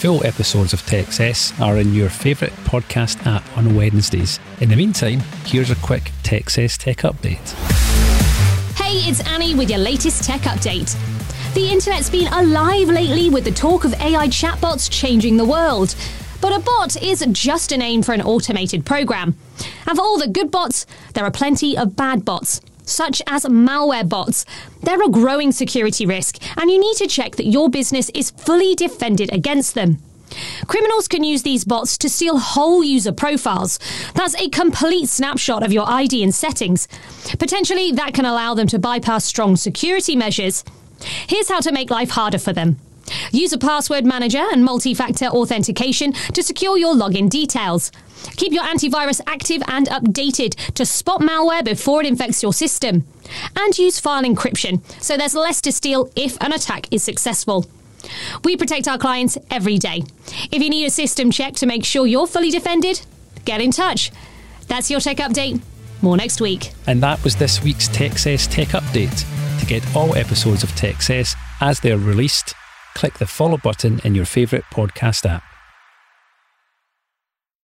Full episodes of Techcess are in your favourite podcast app on Wednesdays. In the meantime, here's a quick Techcess tech update. Hey, it's Annie with your latest tech update. The internet's been alive lately with the talk of AI chatbots changing the world. But a bot is just a name for an automated program. And for all the good bots, there are plenty of bad bots such as malware bots. They're a growing security risk, and you need to check that your business is fully defended against them. Criminals can use these bots to steal whole user profiles. That's a complete snapshot of your ID and settings. Potentially, that can allow them to bypass strong security measures. Here's how to make life harder for them. Use a password manager and multi factor authentication to secure your login details. Keep your antivirus active and updated to spot malware before it infects your system. And use file encryption so there's less to steal if an attack is successful. We protect our clients every day. If you need a system check to make sure you're fully defended, get in touch. That's your tech update. More next week. And that was this week's Techcess Tech Update. To get all episodes of Techcess as they're released, click the follow button in your favourite podcast app.